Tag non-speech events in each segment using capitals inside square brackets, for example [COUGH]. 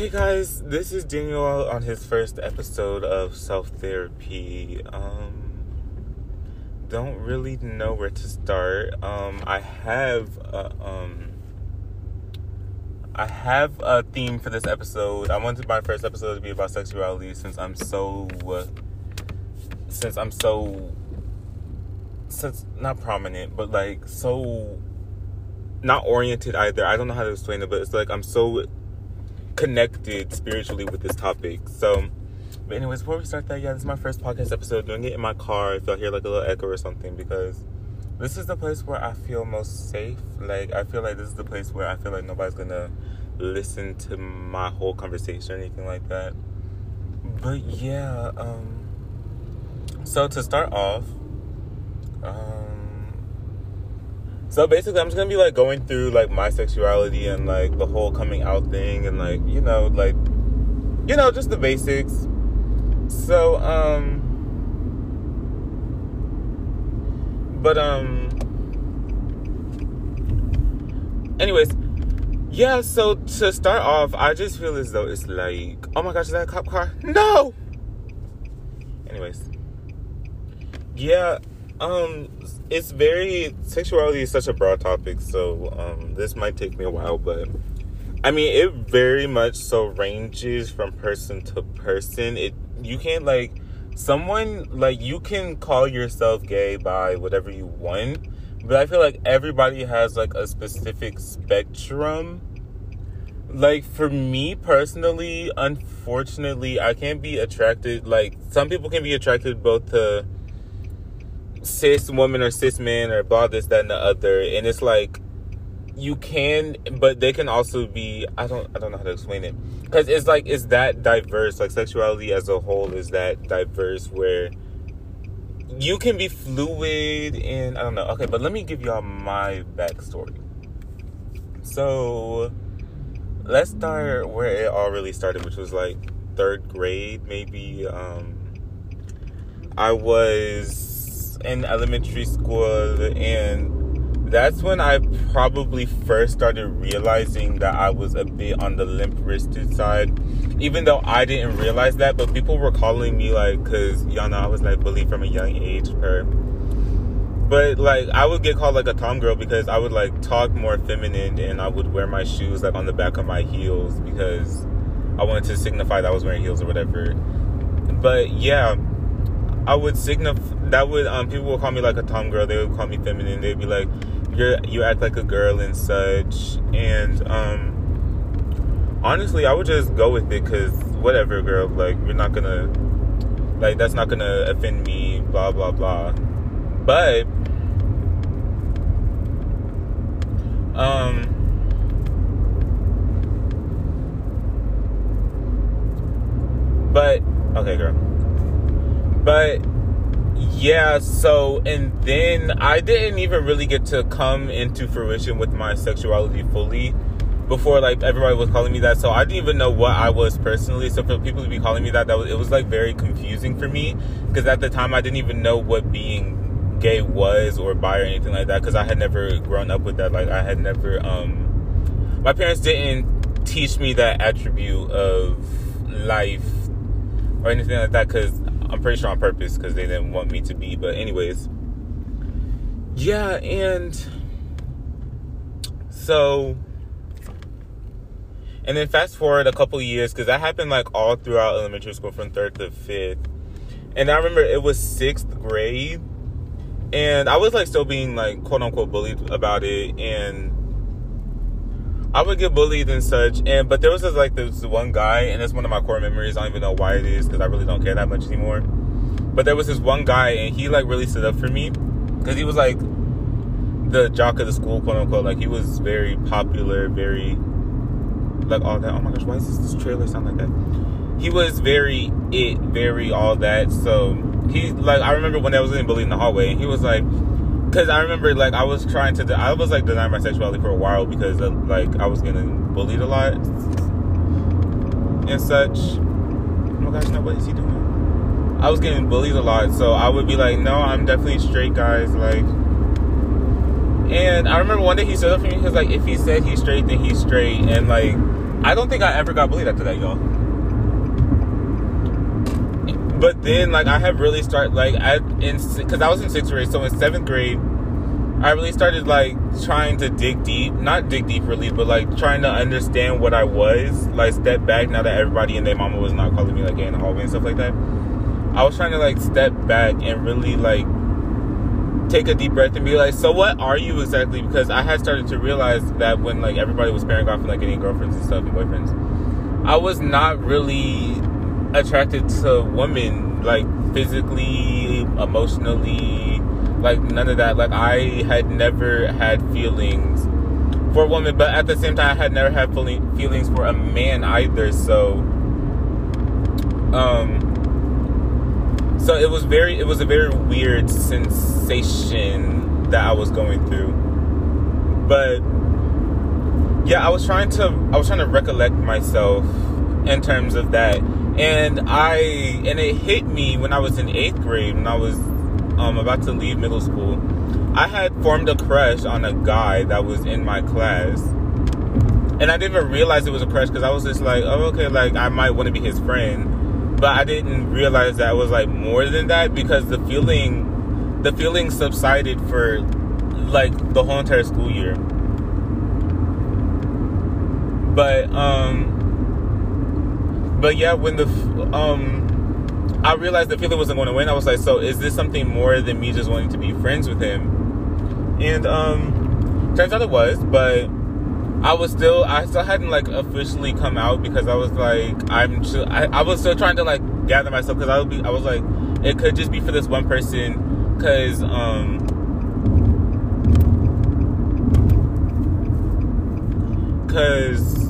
Hey guys, this is Daniel on his first episode of Self Therapy. Um, don't really know where to start. Um, I have a, um, I have a theme for this episode. I wanted my first episode to be about sexuality since I'm so, uh, since I'm so, since not prominent, but like so, not oriented either. I don't know how to explain it, but it's like I'm so connected spiritually with this topic. So, but anyways, before we start that, yeah, this is my first podcast episode. Doing it in my car. If y'all hear like a little echo or something, because this is the place where I feel most safe. Like I feel like this is the place where I feel like nobody's gonna listen to my whole conversation or anything like that. But yeah, um, so to start off, um so basically, I'm just gonna be like going through like my sexuality and like the whole coming out thing and like you know like you know just the basics. So um, but um, anyways, yeah. So to start off, I just feel as though it's like, oh my gosh, is that a cop car? No. Anyways, yeah. Um, it's very sexuality is such a broad topic, so um, this might take me a while, but I mean, it very much so ranges from person to person. It you can't like someone like you can call yourself gay by whatever you want, but I feel like everybody has like a specific spectrum. Like for me personally, unfortunately, I can't be attracted. Like some people can be attracted both to cis woman or cis man or blah this that and the other. And it's like you can but they can also be i don't i don't know how to explain it. Because it's like it's that diverse like sexuality as a whole is that diverse where you can be fluid and i don't know. Okay but let me give y'all my backstory. So let's start where it all really started which was like third grade maybe um i was in elementary school and that's when I probably first started realizing that I was a bit on the limp wristed side. Even though I didn't realize that, but people were calling me like, cause y'all know I was like bullied from a young age. Per, but like I would get called like a tom girl because I would like talk more feminine and I would wear my shoes like on the back of my heels because I wanted to signify that I was wearing heels or whatever. But yeah, I would signify that would um people would call me like a tom girl. They would call me feminine. They'd be like, "You're you act like a girl and such." And um, honestly, I would just go with it because whatever, girl. Like you're not gonna like that's not gonna offend me. Blah blah blah. But um. But okay, girl. But yeah, so and then I didn't even really get to come into fruition with my sexuality fully before like everybody was calling me that. So I didn't even know what I was personally. So for people to be calling me that, that was it was like very confusing for me because at the time I didn't even know what being gay was or bi or anything like that because I had never grown up with that. Like I had never um my parents didn't teach me that attribute of life or anything like that because I'm pretty sure on purpose because they didn't want me to be. But anyways, yeah, and so and then fast forward a couple years because that happened like all throughout elementary school from third to fifth. And I remember it was sixth grade, and I was like still being like quote unquote bullied about it, and I would get bullied and such, and but there was this like this one guy, and it's one of my core memories. I don't even know why it is because I really don't care that much anymore. But there was this one guy, and he like really stood up for me because he was like the jock of the school, quote unquote. Like he was very popular, very like all that. Oh my gosh, why does this, trailer sound like that? He was very it, very all that. So he like I remember when I was getting bullied in the hallway, and he was like because I remember like I was trying to, I was like denying my sexuality for a while because like I was getting bullied a lot and such. Oh gosh, no, what is he doing? I was getting bullied a lot, so I would be like, no, I'm definitely straight, guys. Like, and I remember one day he stood up for me. He was like, if he said he's straight, then he's straight, and like I don't think I ever got bullied after that, y'all. But then, like, I have really started, like, I, in, because I was in sixth grade, so in seventh grade, I really started, like, trying to dig deep, not dig deep really, but, like, trying to understand what I was, like, step back now that everybody and their mama was not calling me, like, gay in the hallway and stuff like that. I was trying to, like, step back and really, like, take a deep breath and be like, so what are you exactly? Because I had started to realize that when, like, everybody was pairing off and, like, getting girlfriends and stuff and boyfriends, I was not really attracted to women like physically, emotionally, like none of that. Like I had never had feelings for a woman, but at the same time, I had never had feelings for a man either. So, um, so it was very, it was a very weird sensation that I was going through. But yeah, I was trying to, I was trying to recollect myself in terms of that and I and it hit me when I was in eighth grade when I was um, about to leave middle school. I had formed a crush on a guy that was in my class, and I didn't even realize it was a crush because I was just like, oh okay, like I might want to be his friend, but I didn't realize that it was like more than that because the feeling, the feeling subsided for like the whole entire school year. But um but yeah, when the um, I realized the feeling wasn't going to win. I was like, so is this something more than me just wanting to be friends with him? And um, turns out it was, but I was still, I still hadn't like officially come out because I was like, I'm, I, I was still trying to like gather myself because I would be, I was like, it could just be for this one person because um because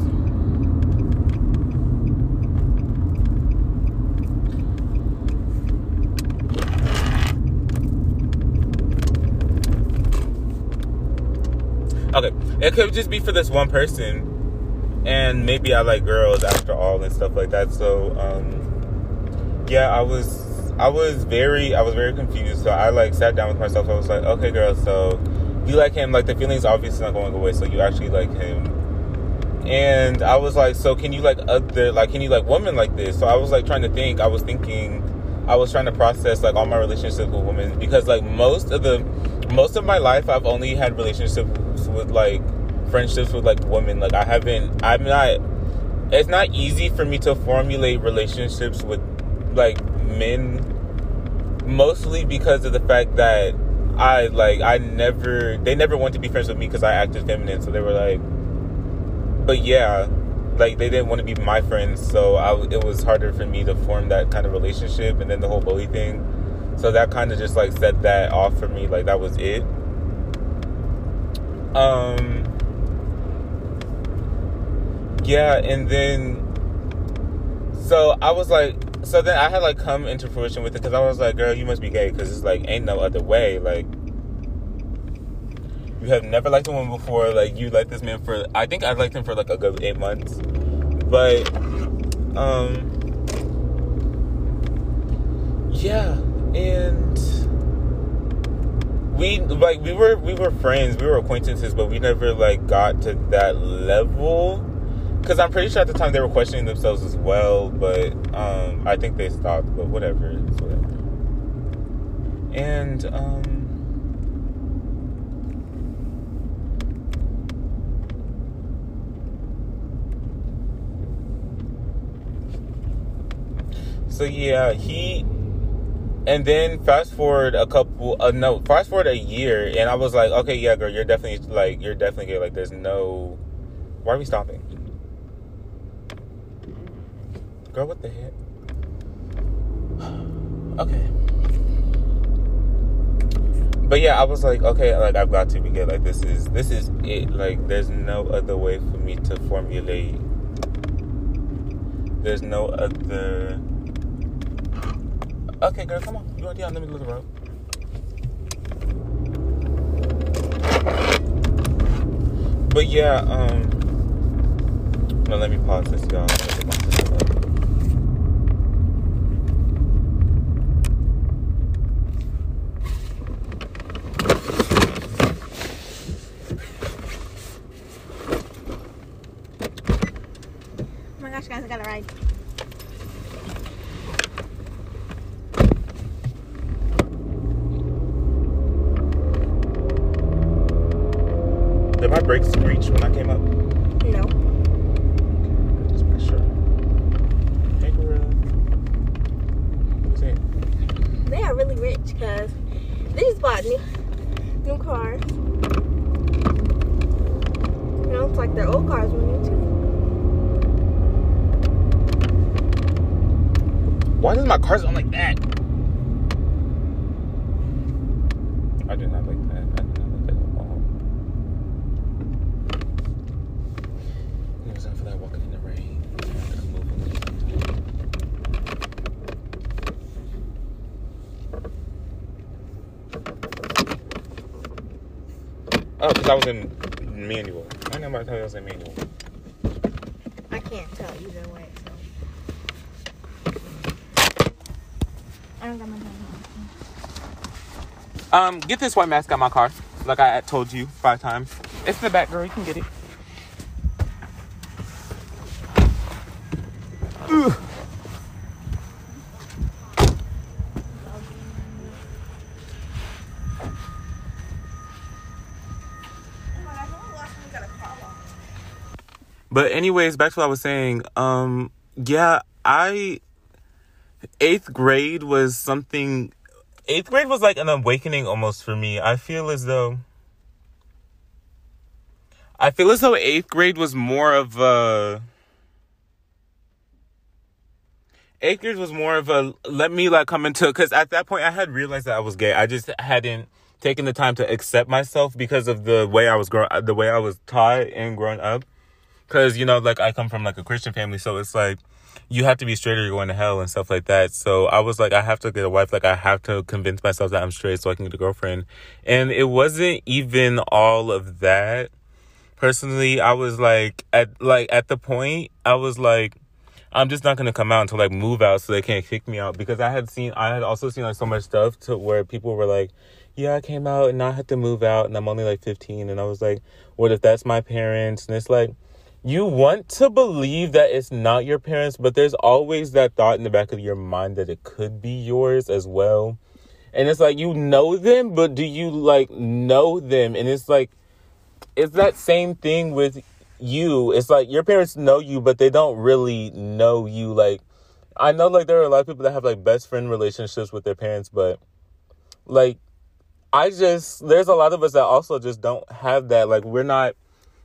okay, it could just be for this one person, and maybe I like girls after all and stuff like that. So, um, yeah, I was, I was very, I was very confused. So I like sat down with myself. I was like, okay, girl, so you like him? Like the feelings obviously not going away. So you actually like him. And I was like, so can you like other, like, can you like women like this? So I was like trying to think. I was thinking, I was trying to process like all my relationships with women because like most of the most of my life I've only had relationships with like friendships with like women. Like I haven't I'm not it's not easy for me to formulate relationships with like men mostly because of the fact that I like I never they never want to be friends with me because I acted feminine so they were like but yeah like they didn't want to be my friends so I, it was harder for me to form that kind of relationship and then the whole bully thing so that kind of just like set that off for me. Like that was it. Um yeah, and then so I was like so then I had like come into fruition with it because I was like, girl, you must be gay because it's like ain't no other way. Like you have never liked a woman before. Like you liked this man for I think I liked him for like a good eight months, but um yeah and we like we were we were friends we were acquaintances but we never like got to that level. Because i'm pretty sure at the time they were questioning themselves as well but um i think they stopped but whatever it's whatever. And um so yeah he and then fast forward a couple uh, no fast forward a year and i was like okay yeah girl you're definitely like you're definitely gay like there's no why are we stopping? Girl what the heck? [SIGHS] Okay. But yeah i was like okay like i've got to be gay like this is this is it. Like there's no other way for me to formulate. There's no other Okay, girl, come on. You want down? Let me look around. But yeah, um, no, let me pause this, y'all. gosh, guys, I got a ride. Did my brakes screech when I came up? No. Just make sure. Hey, Gorilla. Who's that? They are really rich because they just bought new, new cars. You know, it's like their old cars were new too. Why does my car sound like that? I do not like that. I do not like that at all. It was time for that walking in the rain. I gotta move a little. Oh, because I was in manual. I know about to tell you I was in manual. I can't tell either way. So. I don't got my phone. Um, get this white mask out my car. Like I told you five times. It's in the back, girl. You can get it. But anyways, back to what I was saying. Um, yeah, I eighth grade was something. Eighth grade was like an awakening almost for me. I feel as though. I feel as though eighth grade was more of a. Eighth grade was more of a let me like come into because at that point I had realized that I was gay. I just hadn't taken the time to accept myself because of the way I was grow the way I was taught and growing up because you know like i come from like a christian family so it's like you have to be straight or you're going to hell and stuff like that. So i was like i have to get a wife like i have to convince myself that i'm straight so i can get a girlfriend. And it wasn't even all of that. Personally i was like at like at the point i was like i'm just not gonna come out until like move out so they can't kick me out. Because i had seen i had also seen like so much stuff to where people were like yeah i came out and i had to move out and i'm only like 15 and i was like what if that's my parents? And it's like you want to believe that it's not your parents, but there's always that thought in the back of your mind that it could be yours as well. And it's like you know them, but do you like know them? And it's like it's that same thing with you. It's like your parents know you, but they don't really know you. Like I know like there are a lot of people that have like best friend relationships with their parents, but like I just there's a lot of us that also just don't have that. Like we're not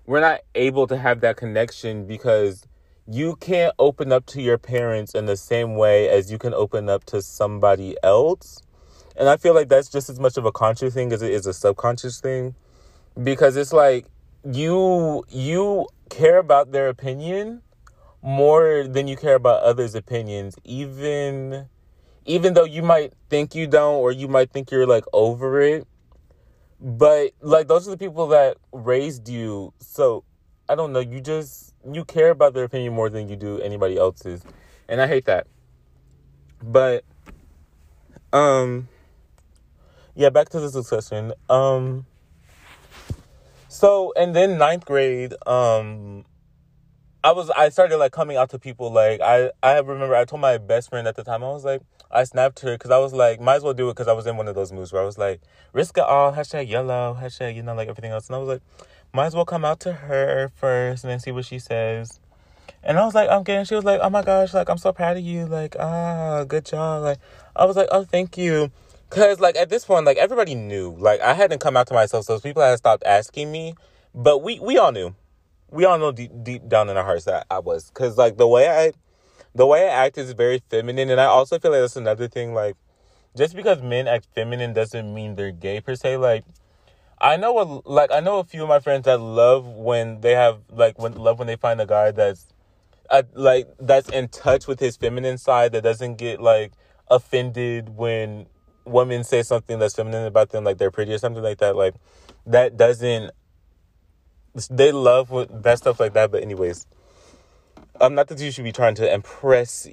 we're not able to have that connection because you can't open up to your parents in the same way as you can open up to somebody else. And I feel like that's just as much of a conscious thing as it is a subconscious thing because it's like you you care about their opinion more than you care about others' opinions even even though you might think you don't or you might think you're like over it but like those are the people that raised you. So i don't know. You just you care about their opinion more than you do anybody else's. And i hate that. But um yeah back to the discussion. Um so and then ninth grade um I was I started like coming out to people. Like I I remember I told my best friend at the time I was like I snapped her because I was like might as well do it because I was in one of those moods where I was like risk it all hashtag yellow hashtag you know like everything else. And I was like might as well come out to her first and then see what she says. And I was like I'm getting she was like oh my gosh like I'm so proud of you like ah good job. Like I was like oh thank you. Because like at this point like everybody knew. Like I hadn't come out to myself so people had stopped asking me. But we we all knew. We all know deep, deep down in our hearts that I was. Because like the way I the way I act is very feminine and I also feel like that's another thing like just because men act feminine doesn't mean they're gay per se like I know a, like I know a few of my friends that love when they have like when love when they find a guy that's uh, like that's in touch with his feminine side that doesn't get like offended when women say something that's feminine about them like they're pretty or something like that like that doesn't they love that stuff like that. But anyways, um, not that you should be trying to impress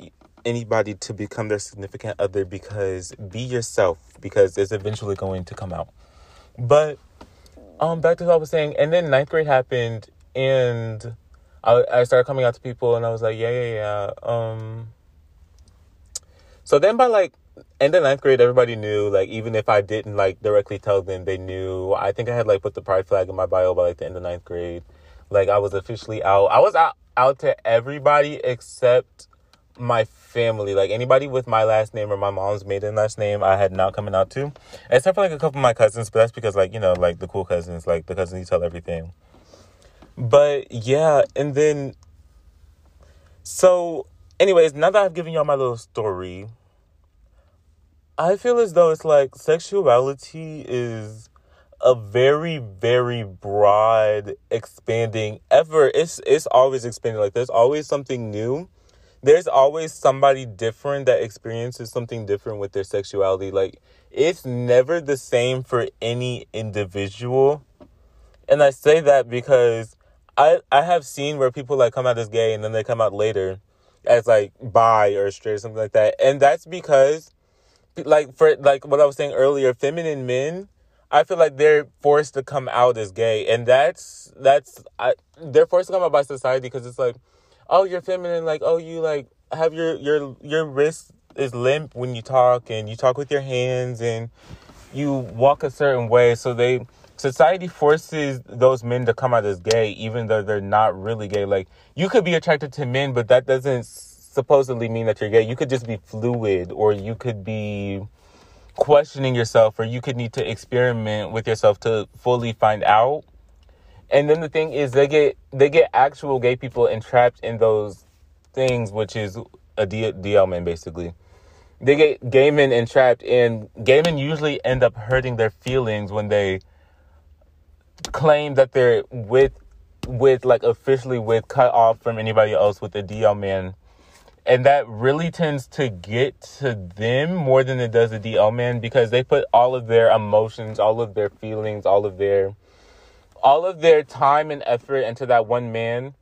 anybody to become their significant other because be yourself because it's eventually going to come out. But um, back to what I was saying, and then ninth grade happened, and I I started coming out to people and I was like, yeah, yeah, yeah. Um so then by like end of ninth grade everybody knew, like even if I didn't like directly tell them, they knew. I think I had like put the pride flag in my bio by like the end of ninth grade. Like I was officially out. I was out out to everybody except my family. Like anybody with my last name or my mom's maiden last name, I had not coming out to. Except for like a couple of my cousins, but that's because like, you know, like the cool cousins, like the cousins you tell everything. But yeah, and then so anyways, now that I've given y'all my little story, I feel as though it's like sexuality is a very very broad expanding ever it's it's always expanding. Like there's always something new. There's always somebody different that experiences something different with their sexuality. Like it's never the same for any individual. And i say that because i i have seen where people like come out as gay and then they come out later as like bi or straight or something like that. And that's because like for like what i was saying earlier feminine men I feel like they're forced to come out as gay, and that's that's I, they're forced to come out by society because it's like, oh, you're feminine, like oh, you like have your your your wrist is limp when you talk, and you talk with your hands, and you walk a certain way. So they society forces those men to come out as gay, even though they're not really gay. Like you could be attracted to men, but that doesn't supposedly mean that you're gay. You could just be fluid, or you could be questioning yourself or you could need to experiment with yourself to fully find out. And then the thing is they get they get actual gay people entrapped in those things which is a D- dl man basically. They get gay men entrapped and gay men usually end up hurting their feelings when they claim that they're with with like officially with cut off from anybody else with a dl man and that really tends to get to them more than it does the DL man because they put all of their emotions, all of their feelings, all of their all of their time and effort into that one man,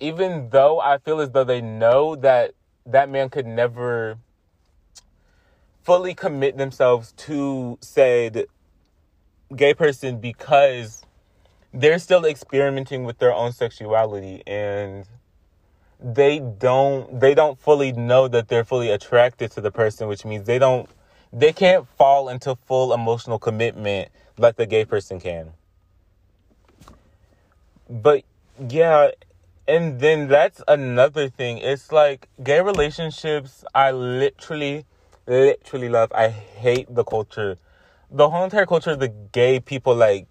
even though I feel as though they know that that man could never fully commit themselves to said gay person because they're still experimenting with their own sexuality and they don't they don't fully know that they're fully attracted to the person which means they don't they can't fall into full emotional commitment like the gay person can. But yeah and then that's another thing. It's like gay relationships i literally literally love i hate the culture. The whole entire culture of the gay people like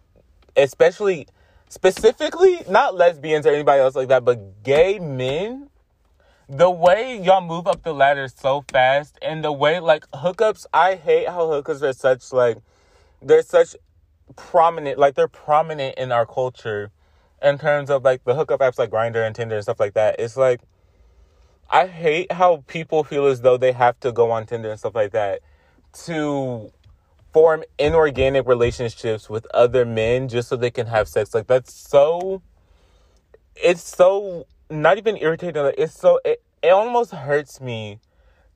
especially specifically not lesbians or anybody else like that, but gay men. The way y'all move up the ladder so fast, and the way like hookups, I hate how hookups are such like they're such prominent, like they're prominent in our culture in terms of like the hookup apps like Grindr and Tinder and stuff like that. It's like I hate how people feel as though they have to go on Tinder and stuff like that to form inorganic relationships with other men just so they can have sex. Like that's so it's so not even irritating. Like it's so it, it almost hurts me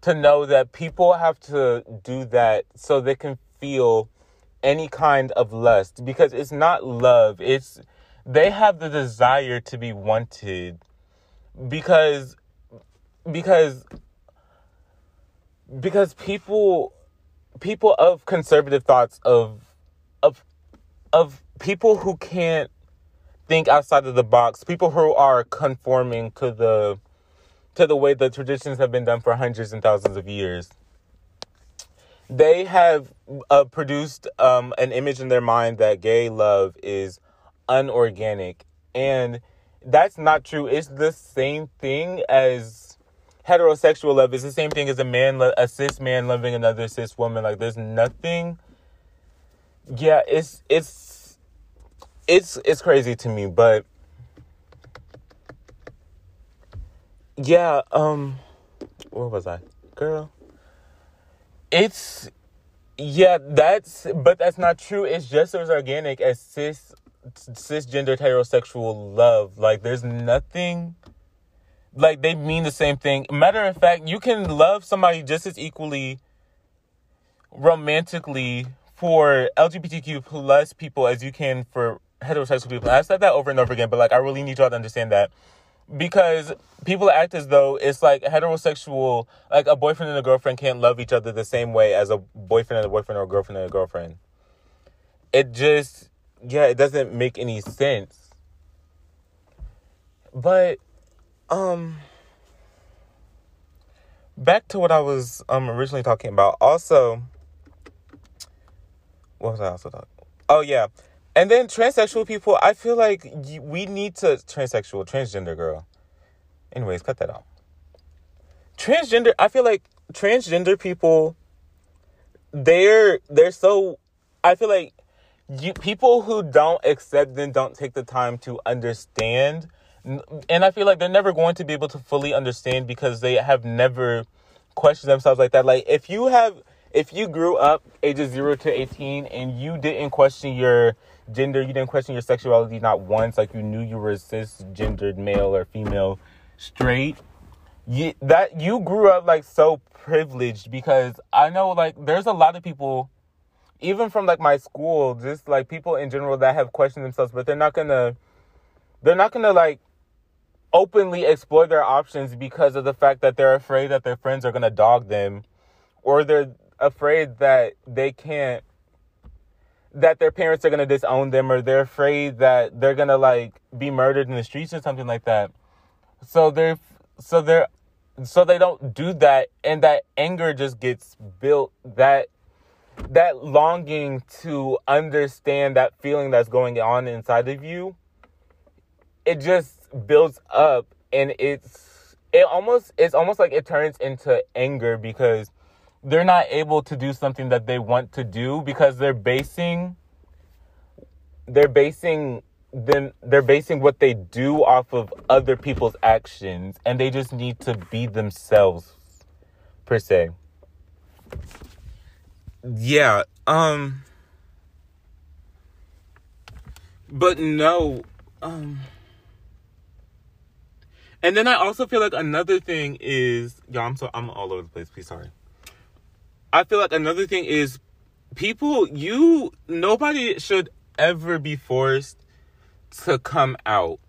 to know that people have to do that so they can feel any kind of lust because it's not love. It's they have the desire to be wanted because because because people people of conservative thoughts of of of people who can't think outside of the box, people who are conforming to the to the way the traditions have been done for hundreds and thousands of years. They have uh, produced um, an image in their mind that gay love is unorganic, and that's not true. It's the same thing as heterosexual love is the same thing as a man, a cis man loving another cis woman. Like there's nothing. Yeah, it's it's it's it's crazy to me, but yeah. Um, where was I, girl? It's yeah. That's but that's not true. It's just as organic as cis cisgender heterosexual love. Like there's nothing like they mean the same thing. Matter of fact, you can love somebody just as equally romantically for LGBTQ plus people as you can for heterosexual people. I've said that over and over again, but like I really need y'all to understand that because people act as though it's like heterosexual, like a boyfriend and a girlfriend can't love each other the same way as a boyfriend and a boyfriend or a girlfriend and a girlfriend. It just, yeah, it doesn't make any sense. But, um, back to what I was um originally talking about. Also, what was I also talking? Oh yeah, and then transsexual people. I feel like we need to transsexual, transgender girl. Anyways, cut that out. Transgender. I feel like transgender people. They're they're so. I feel like you people who don't accept them don't take the time to understand and I feel like they're never going to be able to fully understand because they have never questioned themselves like that. Like if you have if you grew up ages 0 to 18 and you didn't question your gender, you didn't question your sexuality not once, like you knew you were cisgendered male or female straight, you, that you grew up like so privileged because I know like there's a lot of people even from like my school, just like people in general that have questioned themselves, but they're not gonna they're not gonna like openly explore their options because of the fact that they're afraid that their friends are gonna dog them or they're afraid that they can't that their parents are going to disown them or they're afraid that they're going to like be murdered in the streets or something like that. So they're so they're so they don't do that and that anger just gets built that that longing to understand that feeling that's going on inside of you it just builds up and it's it almost it's almost like it turns into anger because they're not able to do something that they want to do because they're basing they're basing them they're basing what they do off of other people's actions and they just need to be themselves per se. Yeah um but no um and then I also feel like another thing is, y'all, I'm so I'm all over the place. Please, sorry. I feel like another thing is people. You nobody should ever be forced to come out.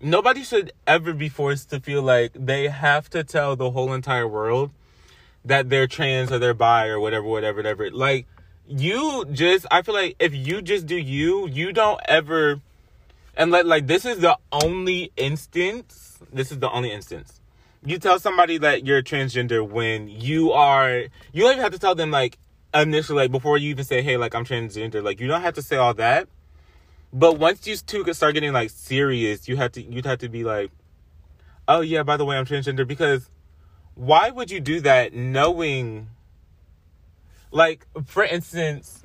Nobody should ever be forced to feel like they have to tell the whole entire world that they're trans or they're bi or whatever, whatever, whatever. Like you just, I feel like if you just do you, you don't ever, and like like this is the only instance this is the only instance. You tell somebody that you're transgender when you are you don't even have to tell them like initially like before you even say, hey, like I'm transgender, like you don't have to say all that. But once you two start getting like serious, you have to you'd have to be like, Oh yeah, by the way, I'm transgender because why would you do that knowing like for instance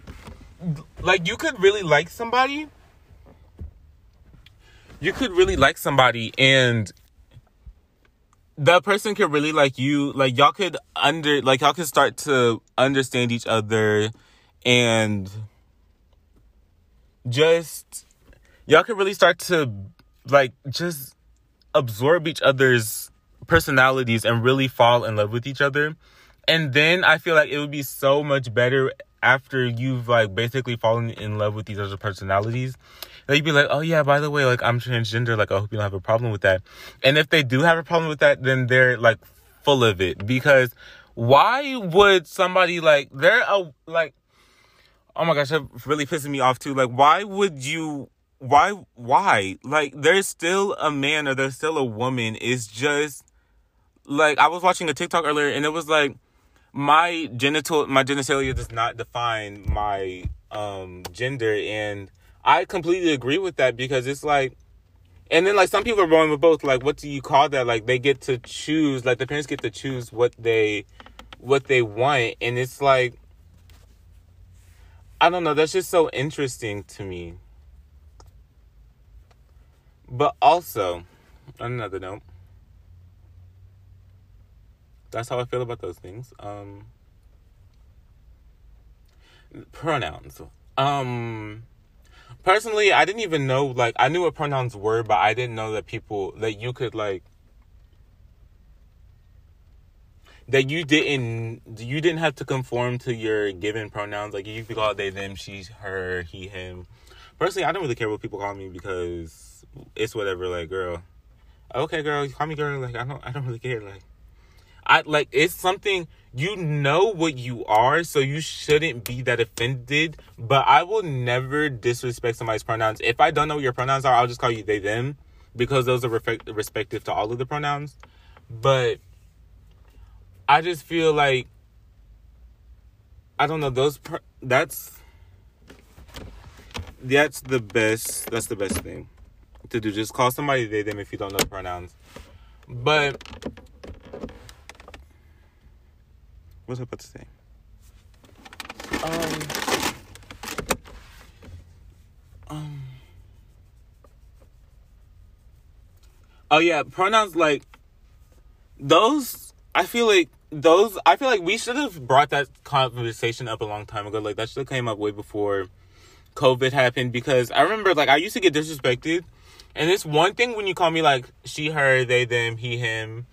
like you could really like somebody you could really like somebody and that person could really like you like y'all could under like y'all could start to understand each other and just y'all could really start to like just absorb each other's personalities and really fall in love with each other. And then i feel like it would be so much better after you've like basically fallen in love with these other personalities they'd be like, oh yeah, by the way, like I'm transgender. Like I hope you don't have a problem with that. And if they do have a problem with that, then they're like full of it because why would somebody like they're a like oh my gosh, that really pissing me off too. Like why would you why why like there's still a man or there's still a woman it's just like I was watching a TikTok earlier and it was like my genital my genitalia does not define my um gender and I completely agree with that because it's like, and then like some people are going with both. Like, what do you call that? Like they get to choose. Like the parents get to choose what they, what they want, and it's like, I don't know. That's just so interesting to me. But also, on another note, that's how I feel about those things. Um, pronouns. Um, personally, I didn't even know like I knew what pronouns were, but I didn't know that people that you could like that you didn't you didn't have to conform to your given pronouns. Like you could call they, them, she, her, he, him. Personally, I don't really care what people call me because it's whatever. Like, girl, okay, girl, call me girl. Like I don't, I don't really care. Like I like it's something you know what you are, so you shouldn't be that offended. But I will never disrespect somebody's pronouns. If I don't know what your pronouns are, I'll just call you they them because those are reflect- respective to all of the pronouns. But I just feel like I don't know those. That's that's the best. That's the best thing to do. Just call somebody they them if you don't know the pronouns. But what's I about to say? Um. Um. Oh yeah, pronouns like those. I feel like those. I feel like we should have brought that conversation up a long time ago. Like that should have came up way before COVID happened because I remember like I used to get disrespected. And it's one thing when you call me like she, her, they, them, he, him,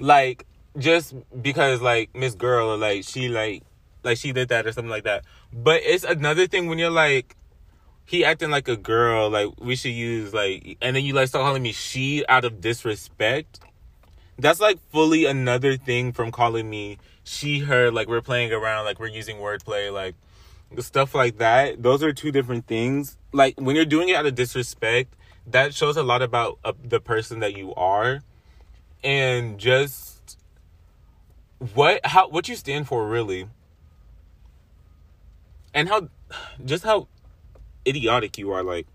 like just because like Miss Girl or like she like like she did that or something like that. But it's another thing when you're like he acting like a girl, like we should use like and then you like start calling me she out of disrespect. That's like fully another thing from calling me she, her, like we're playing around, like we're using wordplay, like stuff like that those are two different things like when you're doing it out of disrespect that shows a lot about uh, the person that you are and just what how what you stand for really and how just how idiotic you are like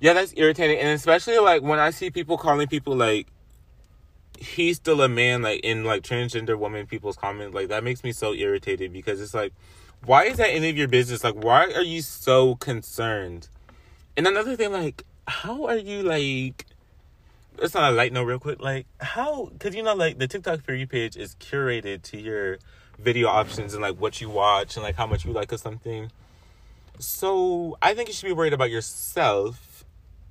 yeah that's irritating and especially like when i see people calling people like he's still a man like in like transgender woman people's comments like that makes me so irritated because it's like why is that any of your business? Like, why are you so concerned? And another thing, like, how are you like? It's not a light note, real quick. Like, how? Because you know, like the TikTok for you page is curated to your video options and like what you watch and like how much you like or something. So I think you should be worried about yourself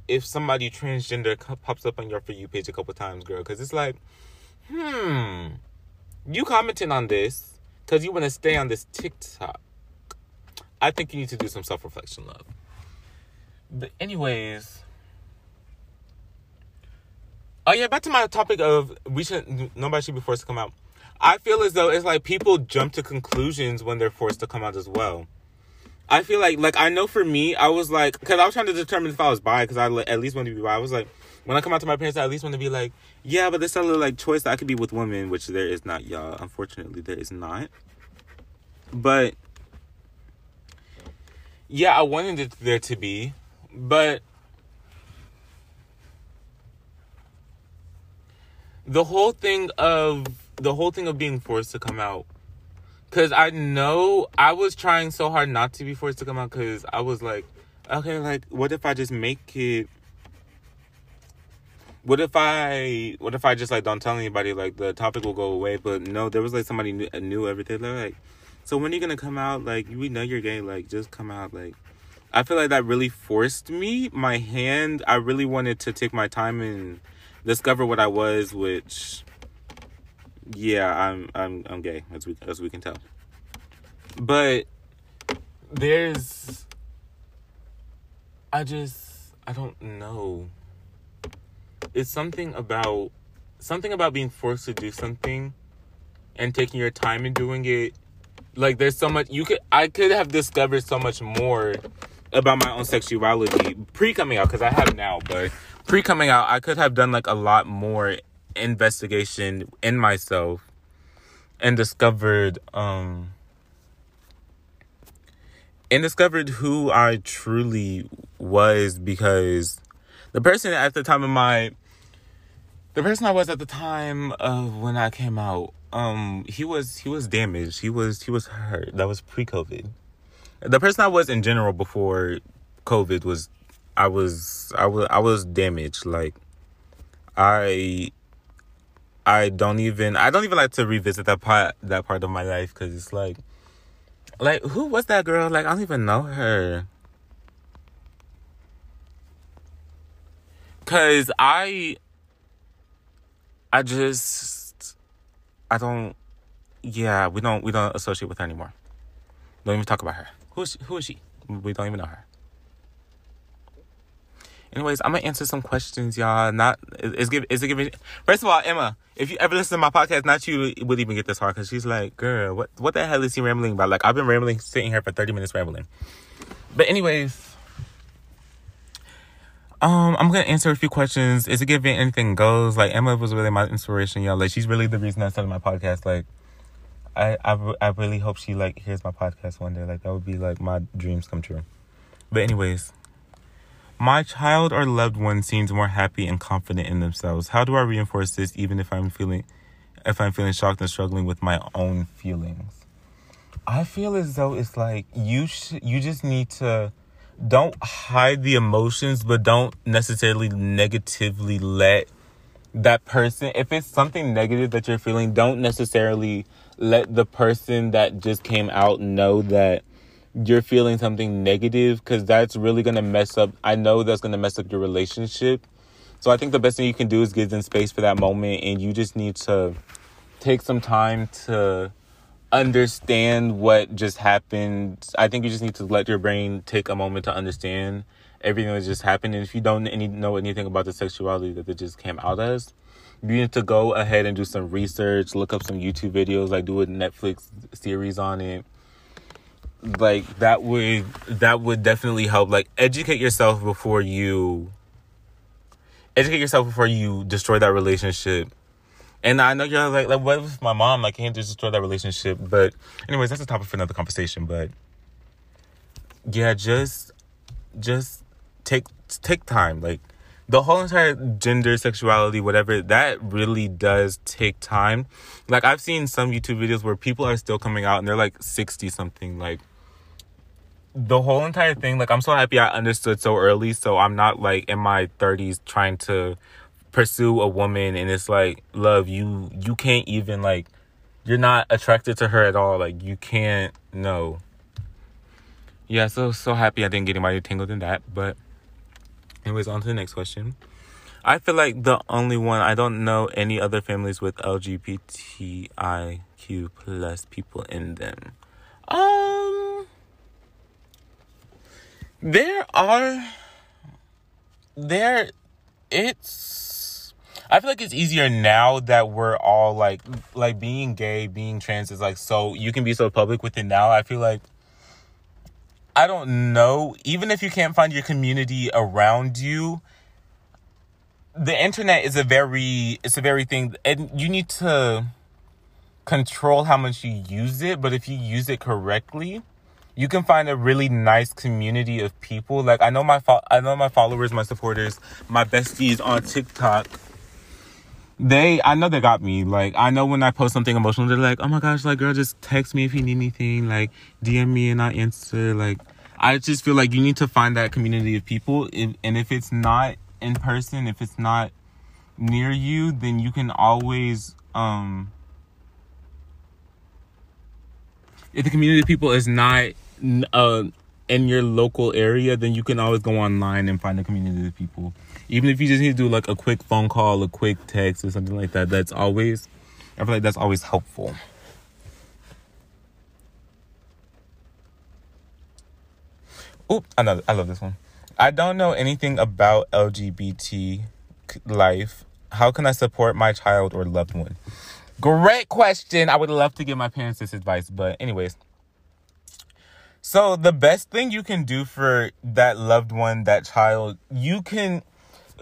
if somebody transgender pops up on your for you page a couple times, girl. Because it's like, hmm, you commenting on this because you want to stay on this TikTok. I think you need to do some self reflection, love. But, anyways. Oh, yeah, back to my topic of we should, nobody should be forced to come out. I feel as though it's like people jump to conclusions when they're forced to come out as well. I feel like, like, I know for me, I was like, because I was trying to determine if I was bi, because I at least wanted to be bi. I was like, when I come out to my parents, I at least want to be like, yeah, but there's a little like choice that I could be with women, which there is not, y'all. Unfortunately, there is not. But yeah, I wanted it there to be, but the whole thing of the whole thing of being forced to come out. Because i know i was trying so hard not to be forced to come out because i was like okay like what if i just make it what if i what if i just like don't tell anybody like the topic will go away. But no there was like somebody knew, everything. They're like so when are you gonna come out? Like we know you're gay. Like just come out. Like i feel like that really forced me my hand. I really wanted to take my time and discover what i was which yeah i'm i'm i'm gay as we as we can tell. But there's i just i don't know. It's something about something about being forced to do something and taking your time in doing it. Like there's so much you could i could have discovered so much more about my own sexuality pre coming out because i have now but pre coming out i could have done like a lot more investigation in myself and discovered um and discovered who i truly was because the person at the time of my the person i was at the time of when i came out um he was he was damaged. He was he was hurt. That was pre-covid. The person i was in general before covid was i was i was i was damaged like i i don't even i don't even like to revisit that part that part of my life because it's like like who was that girl like i don't even know her because i i just I don't. Yeah, we don't. We don't associate with her anymore. Don't even talk about her. Who is? Who is she? We don't even know her. Anyways, I'm gonna answer some questions, y'all. Not is give is it giving. First of all, Emma, if you ever listen to my podcast, not you would even get this hard because she's like, girl, what what the hell is he rambling about? Like I've been rambling, sitting here for 30 minutes rambling. But anyways, um, I'm gonna answer a few questions. Is it giving anything goes? Like Emma was really my inspiration, y'all. Like she's really the reason I started my podcast. Like I I I really hope she like hears my podcast one day. Like that would be like my dreams come true. But anyways. My child or loved one seems more happy and confident in themselves. How do I reinforce this even if I'm feeling if I'm feeling shocked and struggling with my own feelings? I feel as though it's like you sh- you just need to don't hide the emotions but don't necessarily negatively let that person if it's something negative that you're feeling don't necessarily let the person that just came out know that you're feeling something negative because that's really going to mess up. I know that's going to mess up your relationship. So I think the best thing you can do is give them space for that moment and you just need to take some time to understand what just happened. I think you just need to let your brain take a moment to understand everything that just happened. And if you don't any, know anything about the sexuality that it just came out as, you need to go ahead and do some research, look up some YouTube videos, like do a Netflix series on it like that would that would definitely help like educate yourself before you educate yourself before you destroy that relationship. And i know you're like like what if my mom like can't just destroy that relationship? But anyways that's a topic for another conversation but yeah just just take take time like the whole entire gender sexuality whatever that really does take time. Like i've seen some youtube videos where people are still coming out and they're like 60 something like the whole entire thing, like I'm so happy I understood so early. So I'm not like in my 30s trying to pursue a woman and it's like, love, you you can't even like you're not attracted to her at all. Like you can't no. Yeah, so so happy I didn't get anybody tangled in that. But anyways, on to the next question. I feel like the only one I don't know any other families with LGBTIQ plus people in them. Um there are there it's I feel like it's easier now that we're all like like being gay, being trans is like so you can be so public with it now. I feel like I don't know, even if you can't find your community around you, the internet is a very it's a very thing and you need to control how much you use it, but if you use it correctly, you can find a really nice community of people. Like I know my fo- I know my followers, my supporters, my besties on TikTok. They I know they got me. Like I know when I post something emotional, they're like, "Oh my gosh, like girl, just text me if you need anything. Like DM me and I answer." Like I just feel like you need to find that community of people, and if it's not in person, if it's not near you, then you can always um if the community of people is not uh, in your local area, then you can always go online and find a community of people. Even if you just need to do like a quick phone call, a quick text, or something like that, that's always, I feel like that's always helpful. Oop, know, I love this one. I don't know anything about LGBT life. How can I support my child or loved one? Great question. I would love to give my parents this advice, but anyways, so the best thing you can do for that loved one, that child, you can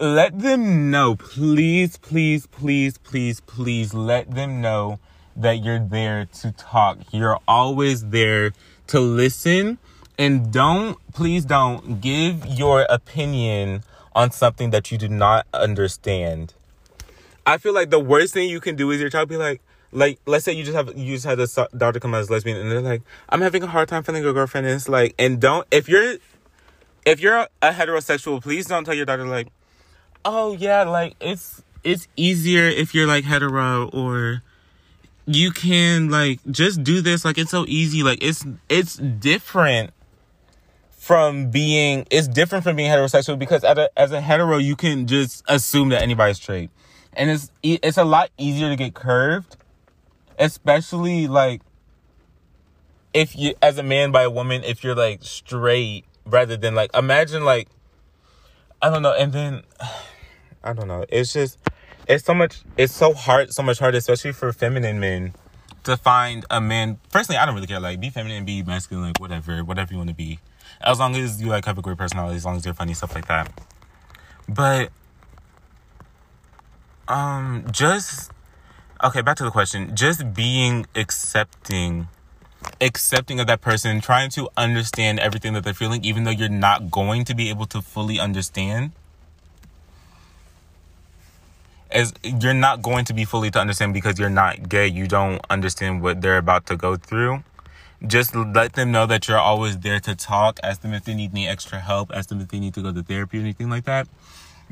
let them know, please, please, please, please, please let them know that you're there to talk. You're always there to listen and don't, please don't give your opinion on something that you do not understand. I feel like the worst thing you can do is your child be like, like let's say you just have you just had a daughter come out as lesbian and they're like i'm having a hard time finding a girlfriend and it's like and don't if you're if you're a heterosexual please don't tell your daughter like oh yeah like it's it's easier if you're like hetero or you can like just do this like it's so easy. Like it's it's different from being it's different from being heterosexual because a, as a hetero you can just assume that anybody's straight. And it's it's a lot easier to get curved especially like if you as a man by a woman if you're like straight rather than like imagine like I don't know. And then [SIGHS] I don't know. It's just it's so much. It's so hard. So much harder, especially for feminine men, to find a man. Personally, I don't really care. Like, be feminine, be masculine, like whatever, whatever you want to be, as long as you like have a great personality, as long as you're funny, stuff like that. But um, just okay. Back to the question. Just being accepting accepting of that person, trying to understand everything that they're feeling, even though you're not going to be able to fully understand. As you're not going to be fully to understand because you're not gay, you don't understand what they're about to go through. Just let them know that you're always there to talk. Ask them if they need any extra help. Ask them if they need to go to therapy or anything like that.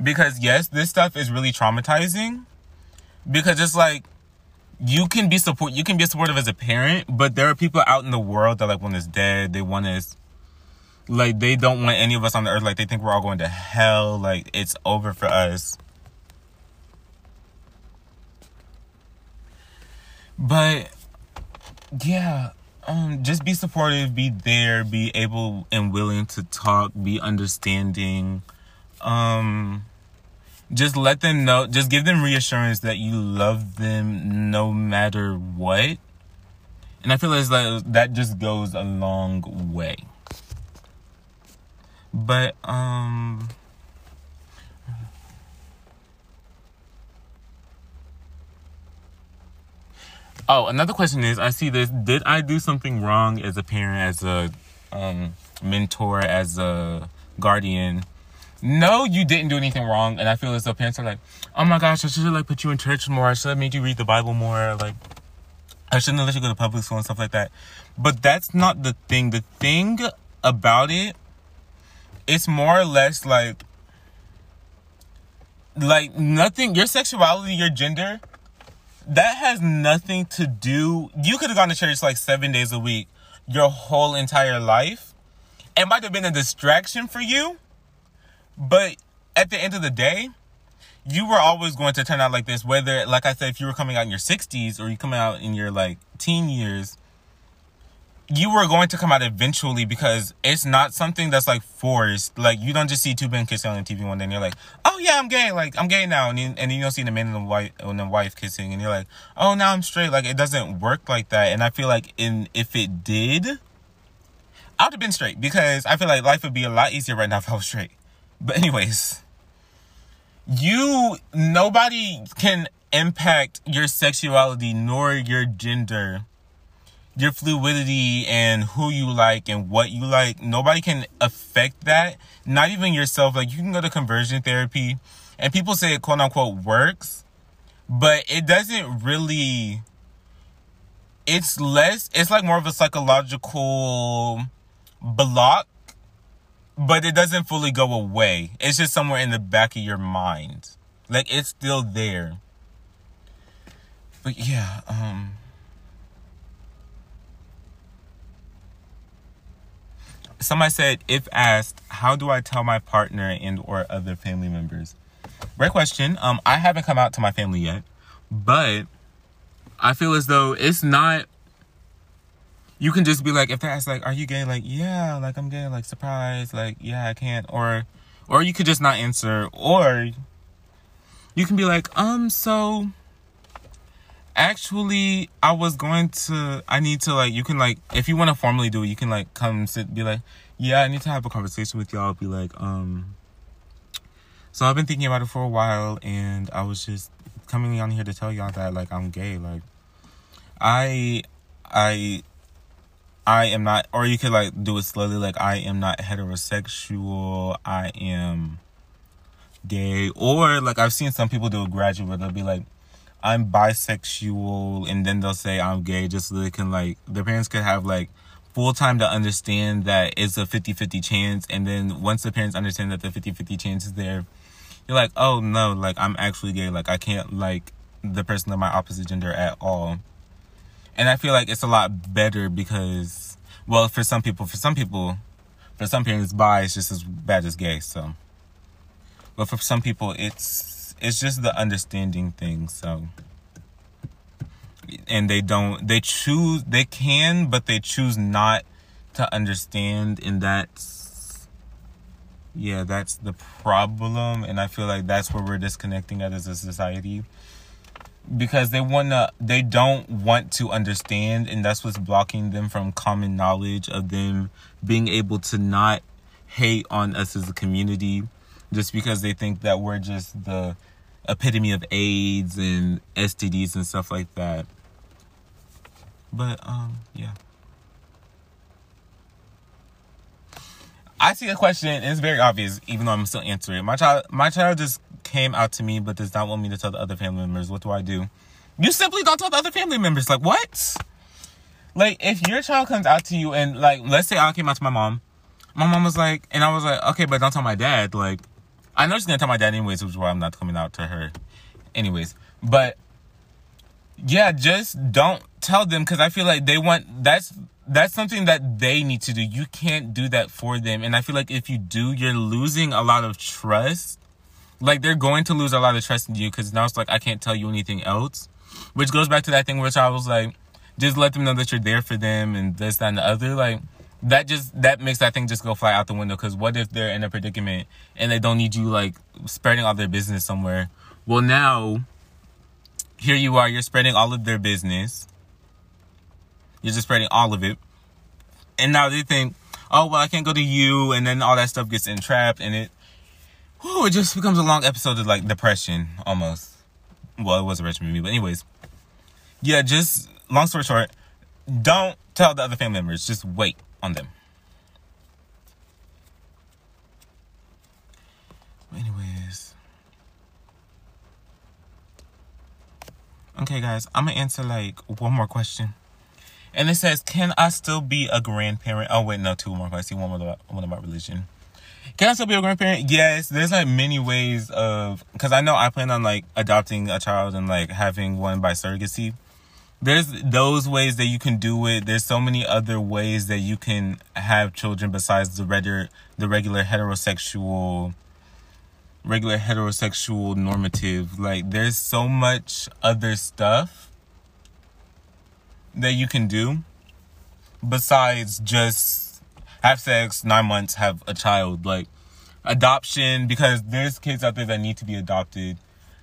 Because yes, this stuff is really traumatizing. Because it's like you can be support you can be supportive as a parent, but there are people out in the world that like want us dead. They want us like they don't want any of us on the earth. Like they think we're all going to hell. Like it's over for us. But yeah, um, just be supportive, be there, be able and willing to talk, be understanding. Um, just let them know, just give them reassurance that you love them no matter what. And I feel as like that just goes a long way. But um Oh, another question is I see this did I do something wrong as a parent, as a um mentor, as a guardian? No, you didn't do anything wrong. And I feel as though parents are like, oh my gosh, I should have like put you in church more. I should have made you read the Bible more. Like, I shouldn't have let you go to public school and stuff like that. But that's not the thing. The thing about it, it's more or less like, like nothing, your sexuality, your gender, that has nothing to do. You could have gone to church like seven days a week your whole entire life. It might have been a distraction for you but at the end of the day, you were always going to turn out like this. Whether, like I said, if you were coming out in your 60s or you come out in your like teen years, you were going to come out eventually because it's not something that's like forced. Like you don't just see two men kissing on the TV one day and you're like, oh yeah, I'm gay. Like I'm gay now, and you, and then you don't see the man and the wife and the wife kissing, and you're like, oh now I'm straight. Like it doesn't work like that. And I feel like in if it did, I would have been straight because I feel like life would be a lot easier right now if I was straight. But anyways, you nobody can impact your sexuality nor your gender, your fluidity and who you like and what you like. Nobody can affect that. Not even yourself. Like you can go to conversion therapy and people say it quote unquote works, but it doesn't really it's less it's like more of a psychological block but it doesn't fully go away. It's just somewhere in the back of your mind. Like it's still there. But yeah, um Somebody said if asked, how do I tell my partner and or other family members? Great question. Um I haven't come out to my family yet, but I feel as though it's not you can just be like, if they ask like, "Are you gay?" Like, yeah, like I'm gay. Like, surprise. Like, yeah, I can't. Or, or you could just not answer. Or, you can be like, um, so actually i was going to i need to like you can like if you want to formally do it you can like come sit be like yeah i need to have a conversation with y'all be like um so i've been thinking about it for a while and i was just coming on here to tell y'all that like i'm gay like i i I am not, or you could like do it slowly, like I am not heterosexual, I am gay, or like I've seen some people do a graduate where they'll be like, I'm bisexual, and then they'll say I'm gay just so they can like, their parents could have like full time to understand that it's a 50 50 chance, and then once the parents understand that the 50 50 chance is there, you're like, oh no, like I'm actually gay, like I can't like the person of my opposite gender at all and I feel like it's a lot better because, well, for some people, for some people, for some parents, bi is just as bad as gay. So, but for some people, it's it's just the understanding thing. So, and they don't, they choose, they can, but they choose not to understand, and that's yeah, that's the problem, and I feel like that's where we're disconnecting at as a society because they wanna they don't want to understand and that's what's blocking them from common knowledge of them being able to not hate on us as a community just because they think that we're just the epitome of AIDS and STDs and stuff like that. But um yeah. I see a question, it's very obvious, even though I'm still answering. My child my child just came out to me but does not want me to tell the other family members. What do I do? You simply don't tell the other family members. Like what? Like if your child comes out to you and like let's say I came out to my mom. My mom was like and I was like, okay, but don't tell my dad. Like I know she's gonna tell my dad anyways, which is why I'm not coming out to her. Anyways. But yeah, just don't tell them because I feel like they want that's that's something that they need to do. You can't do that for them. And I feel like if you do, you're losing a lot of trust. Like they're going to lose a lot of trust in you because now it's like I can't tell you anything else. Which goes back to that thing which I was like, just let them know that you're there for them and this, that, and the other. Like that just that makes that thing just go fly out the window. Because what if they're in a predicament and they don't need you like spreading all their business somewhere? Well, now here you are. You're spreading all of their business you're just spreading all of it. And now they think, oh, well, I can't go to you. And then all that stuff gets entrapped. And it, whew, it just becomes a long episode of like depression almost. Well, it was a rich movie. But, anyways, yeah, just long story short, don't tell the other family members. Just wait on them. Anyways. Okay, guys, I'm gonna answer like one more question. And it says, Can I still be a grandparent? Oh, wait, no, two more. I see one about, one about religion. Can I still be a grandparent? Yes. There's like many ways of, because I know I plan on like adopting a child and like having one by surrogacy. There's those ways that you can do it. There's so many other ways that you can have children besides the regular, the regular heterosexual, regular heterosexual normative. Like there's so much other stuff that you can do besides just have sex, nine months, have a child. Like adoption, because there's kids out there that need to be adopted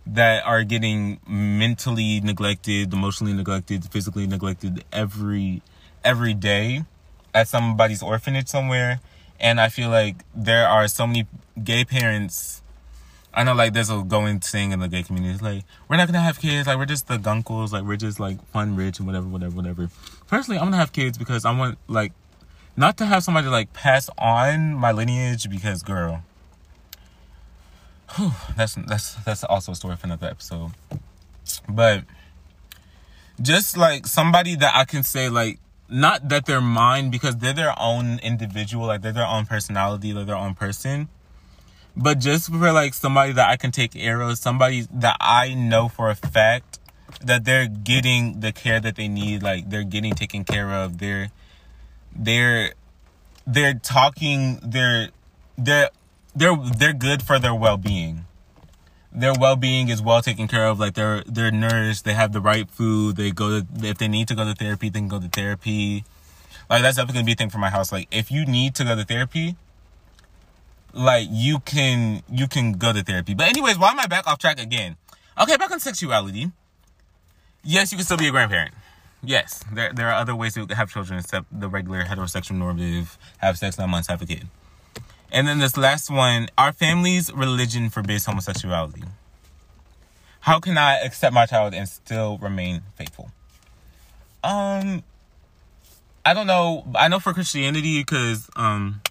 that are getting mentally neglected, emotionally neglected, physically neglected every every day at somebody's orphanage somewhere. And I feel like there are so many gay parents I know like there's a going thing in the gay community, it's like we're not gonna have kids, like we're just the guncles, like we're just like fun, rich, and whatever, whatever, whatever. Personally, I'm gonna have kids because I want like not to have somebody like pass on my lineage because girl, whew, that's that's that's also a story for another episode. But just like somebody that I can say like not that they're mine because they're their own individual, like they're their own personality, they're their own person but just for like somebody that I can take of, somebody that I know for a fact that they're getting the care that they need, like they're getting taken care of, they're they're they're talking, they're they're they're they're good for their well being. Their well being is well taken care of. Like they're they're nourished. They have the right food. They go to if they need to go to therapy, they can go to therapy. Like that's definitely gonna be a thing for my house. Like if you need to go to therapy, like you can you can go to therapy. But anyways, why am I back off track again? Okay, back on sexuality. Yes, you can still be a grandparent. Yes, there there are other ways to have children except the regular heterosexual normative have sex nine months have a kid. And then this last one, our family's religion forbids homosexuality. How can I accept my child and still remain faithful? Um, I don't know. I know for Christianity, because um,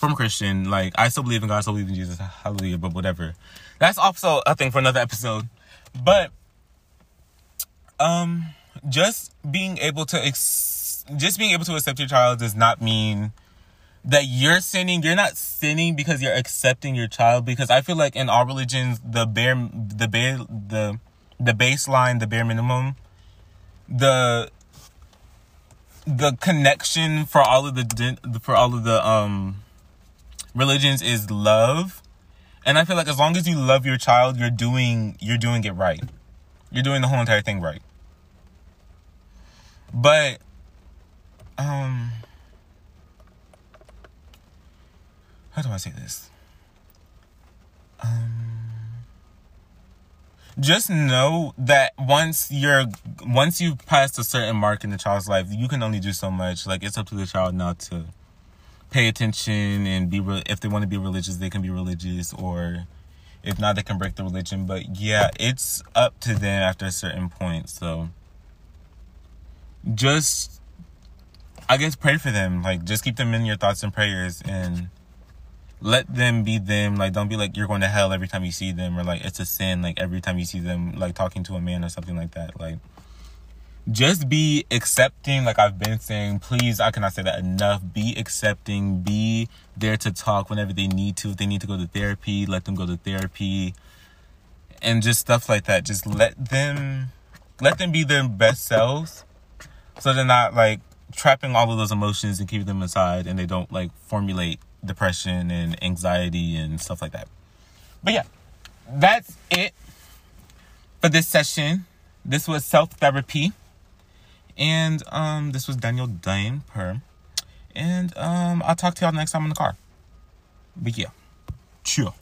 from Christian. Like, I still believe in God, I still believe in Jesus. Hallelujah, but whatever. That's also a thing for another episode. But, um, just being able to, ex- just being able to accept your child does not mean that you're sinning. You're not sinning because you're accepting your child. Because I feel like in all religions, the bare, the bare, the, the baseline, the bare minimum, the, the connection for all of the for all of the um religions is love. And I feel like as long as you love your child, you're doing you're doing it right. You're doing the whole entire thing right. But um how do I say this? Um, just know that once you're once you've passed a certain mark in the child's life, you can only do so much. Like it's up to the child now to pay attention and be re- if they want to be religious, they can be religious, or if not, they can break the religion. But yeah, it's up to them after a certain point. So just I guess pray for them. Like just keep them in your thoughts and prayers and let them be them. Like don't be like you're going to hell every time you see them or like it's a sin like every time you see them like talking to a man or something like that. Like just be accepting like I've been saying. Please, I cannot say that enough. Be accepting, be there to talk whenever they need to. If they need to go to therapy, let them go to therapy. And just stuff like that. Just let them let them be their best selves so they're not like trapping all of those emotions and keeping them inside and they don't like formulate depression and anxiety and stuff like that. But yeah, that's it for this session. This was self therapy. And um this was Daniel Dane per. And um I'll talk to y'all next time in the car. But yeah. Chill.